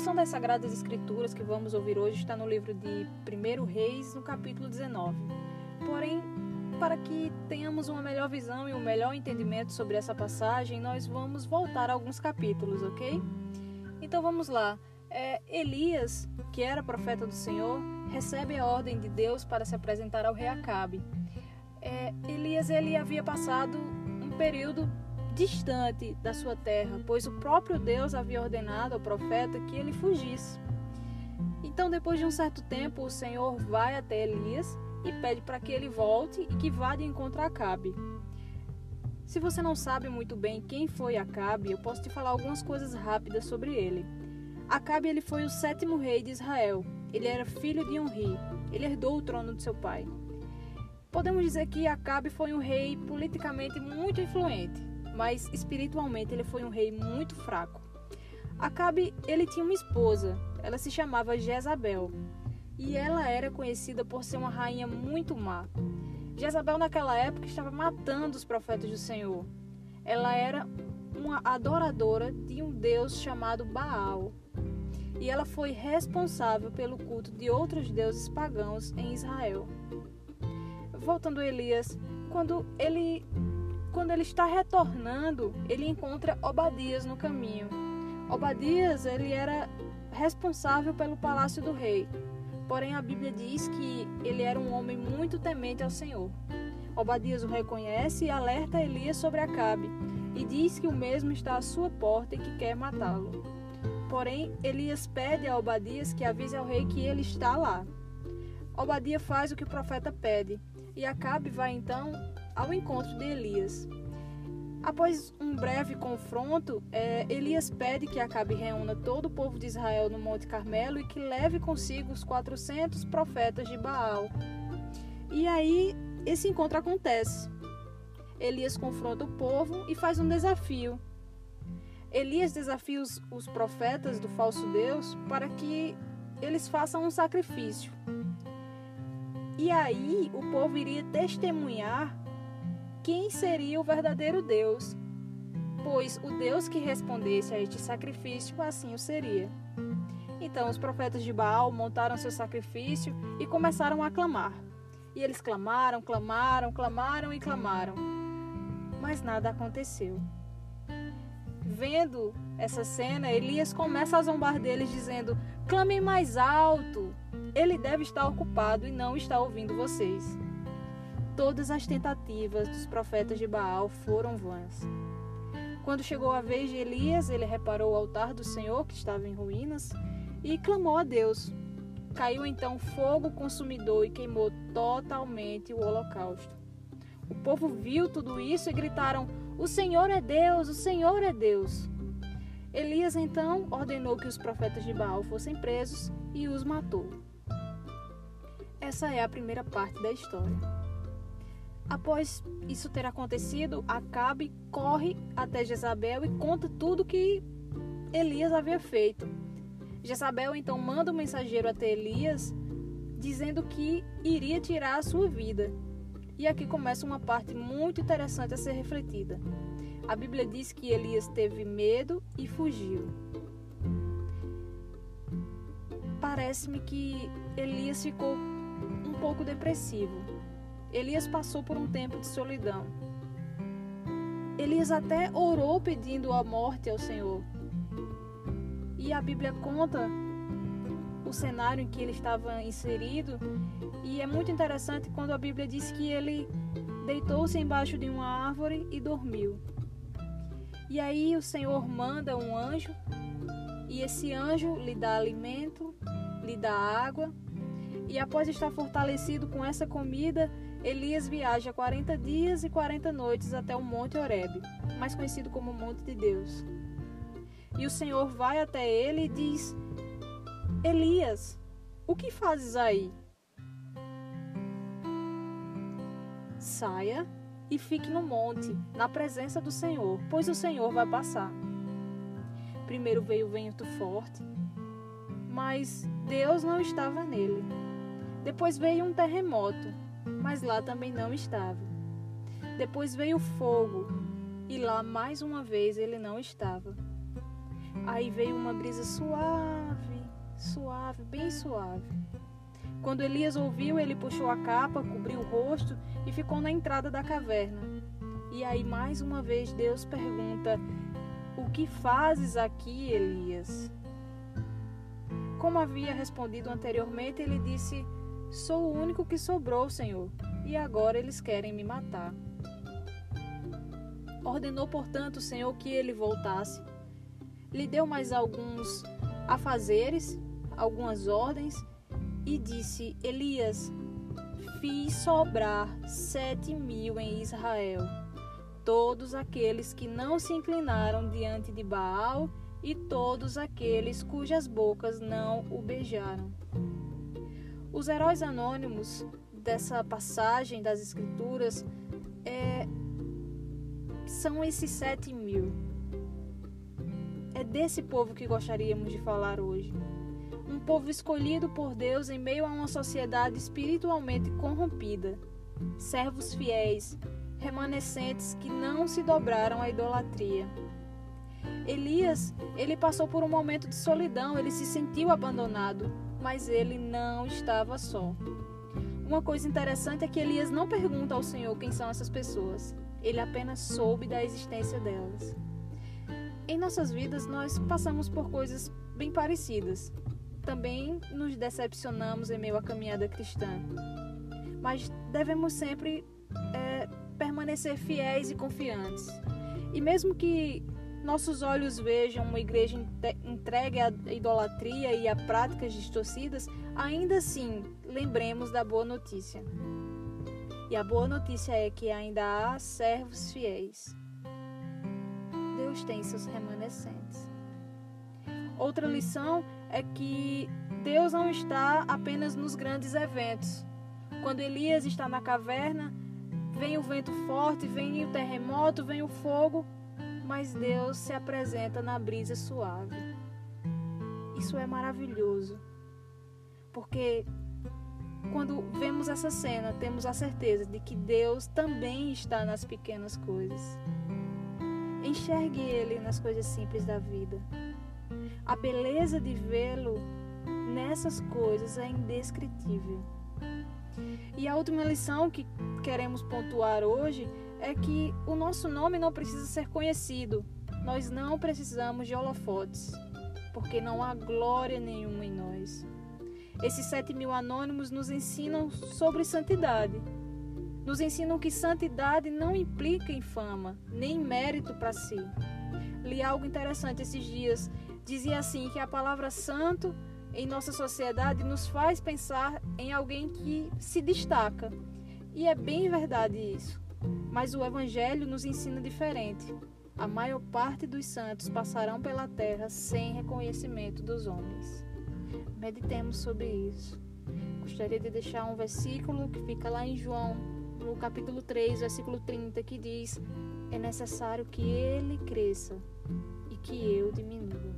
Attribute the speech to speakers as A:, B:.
A: porção das Sagradas Escrituras que vamos ouvir hoje está no livro de 1 Reis, no capítulo 19. Porém, para que tenhamos uma melhor visão e um melhor entendimento sobre essa passagem, nós vamos voltar a alguns capítulos, ok? Então vamos lá. É, Elias, que era profeta do Senhor, recebe a ordem de Deus para se apresentar ao rei Acabe. É, Elias ele havia passado um período distante da sua terra, pois o próprio Deus havia ordenado ao profeta que ele fugisse. Então, depois de um certo tempo, o Senhor vai até Elias e pede para que ele volte e que vá de encontro a Acabe. Se você não sabe muito bem quem foi Acabe, eu posso te falar algumas coisas rápidas sobre ele. Acabe ele foi o sétimo rei de Israel. Ele era filho de Onri. Ele herdou o trono de seu pai. Podemos dizer que Acabe foi um rei politicamente muito influente mas espiritualmente ele foi um rei muito fraco. Acabe, ele tinha uma esposa, ela se chamava Jezabel, e ela era conhecida por ser uma rainha muito má. Jezabel naquela época estava matando os profetas do Senhor. Ela era uma adoradora de um deus chamado Baal. E ela foi responsável pelo culto de outros deuses pagãos em Israel. Voltando a Elias, quando ele quando ele está retornando, ele encontra Obadias no caminho. Obadias, ele era responsável pelo palácio do rei. Porém, a Bíblia diz que ele era um homem muito temente ao Senhor. Obadias o reconhece e alerta Elias sobre Acabe, e diz que o mesmo está à sua porta e que quer matá-lo. Porém, Elias pede a Obadias que avise ao rei que ele está lá. Obadias faz o que o profeta pede, e Acabe vai então ao encontro de Elias. Após um breve confronto, é, Elias pede que Acabe reúna todo o povo de Israel no Monte Carmelo e que leve consigo os 400 profetas de Baal. E aí esse encontro acontece. Elias confronta o povo e faz um desafio. Elias desafia os, os profetas do falso Deus para que eles façam um sacrifício. E aí o povo iria testemunhar quem seria o verdadeiro Deus, pois o Deus que respondesse a este sacrifício assim o seria. Então os profetas de Baal montaram seu sacrifício e começaram a clamar. E eles clamaram, clamaram, clamaram e clamaram. Mas nada aconteceu. Vendo essa cena, Elias começa a zombar deles, dizendo: Clamem mais alto! Ele deve estar ocupado e não está ouvindo vocês. Todas as tentativas dos profetas de Baal foram vãs. Quando chegou a vez de Elias, ele reparou o altar do Senhor que estava em ruínas e clamou a Deus. Caiu então fogo consumidor e queimou totalmente o holocausto. O povo viu tudo isso e gritaram: O Senhor é Deus, o Senhor é Deus. Elias então ordenou que os profetas de Baal fossem presos e os matou. Essa é a primeira parte da história. Após isso ter acontecido, Acabe corre até Jezabel e conta tudo que Elias havia feito. Jezabel então manda um mensageiro até Elias dizendo que iria tirar a sua vida. E aqui começa uma parte muito interessante a ser refletida. A Bíblia diz que Elias teve medo e fugiu. Parece-me que Elias ficou um pouco depressivo Elias passou por um tempo de solidão. Elias até orou pedindo a morte ao Senhor. E a Bíblia conta o cenário em que ele estava inserido, e é muito interessante quando a Bíblia diz que ele deitou-se embaixo de uma árvore e dormiu. E aí o Senhor manda um anjo, e esse anjo lhe dá alimento, lhe dá água, e após estar fortalecido com essa comida, Elias viaja 40 dias e 40 noites até o Monte Horebe, mais conhecido como Monte de Deus. E o Senhor vai até ele e diz: Elias, o que fazes aí? Saia e fique no monte, na presença do Senhor, pois o Senhor vai passar. Primeiro veio o vento forte, mas Deus não estava nele. Depois veio um terremoto, mas lá também não estava. Depois veio o fogo, e lá mais uma vez ele não estava. Aí veio uma brisa suave, suave, bem suave. Quando Elias ouviu, ele puxou a capa, cobriu o rosto e ficou na entrada da caverna. E aí, mais uma vez, Deus pergunta: O que fazes aqui, Elias? Como havia respondido anteriormente, ele disse: Sou o único que sobrou, Senhor, e agora eles querem me matar. Ordenou, portanto, o Senhor que ele voltasse. Lhe deu mais alguns afazeres, algumas ordens, e disse: Elias, fiz sobrar sete mil em Israel, todos aqueles que não se inclinaram diante de Baal e todos aqueles cujas bocas não o beijaram. Os heróis anônimos dessa passagem das Escrituras é, são esses sete mil. É desse povo que gostaríamos de falar hoje. Um povo escolhido por Deus em meio a uma sociedade espiritualmente corrompida. Servos fiéis, remanescentes que não se dobraram à idolatria. Elias, ele passou por um momento de solidão, ele se sentiu abandonado, mas ele não estava só. Uma coisa interessante é que Elias não pergunta ao Senhor quem são essas pessoas, ele apenas soube da existência delas. Em nossas vidas, nós passamos por coisas bem parecidas. Também nos decepcionamos em meio à caminhada cristã. Mas devemos sempre é, permanecer fiéis e confiantes. E mesmo que nossos olhos vejam uma igreja entregue à idolatria e a práticas distorcidas, ainda assim lembremos da boa notícia. E a boa notícia é que ainda há servos fiéis. Deus tem seus remanescentes. Outra lição é que Deus não está apenas nos grandes eventos. Quando Elias está na caverna, vem o vento forte, vem o terremoto, vem o fogo, mas Deus se apresenta na brisa suave. Isso é maravilhoso, porque quando vemos essa cena, temos a certeza de que Deus também está nas pequenas coisas. Enxergue Ele nas coisas simples da vida. A beleza de vê-lo nessas coisas é indescritível. E a última lição que queremos pontuar hoje é que o nosso nome não precisa ser conhecido. Nós não precisamos de holofotes, porque não há glória nenhuma em nós. Esses sete mil anônimos nos ensinam sobre santidade. Nos ensinam que santidade não implica em fama, nem mérito para si. Li algo interessante esses dias. Dizia assim que a palavra santo em nossa sociedade nos faz pensar em alguém que se destaca. E é bem verdade isso. Mas o Evangelho nos ensina diferente. A maior parte dos santos passarão pela terra sem reconhecimento dos homens. Meditemos sobre isso. Gostaria de deixar um versículo que fica lá em João, no capítulo 3, versículo 30, que diz: É necessário que ele cresça e que eu diminua.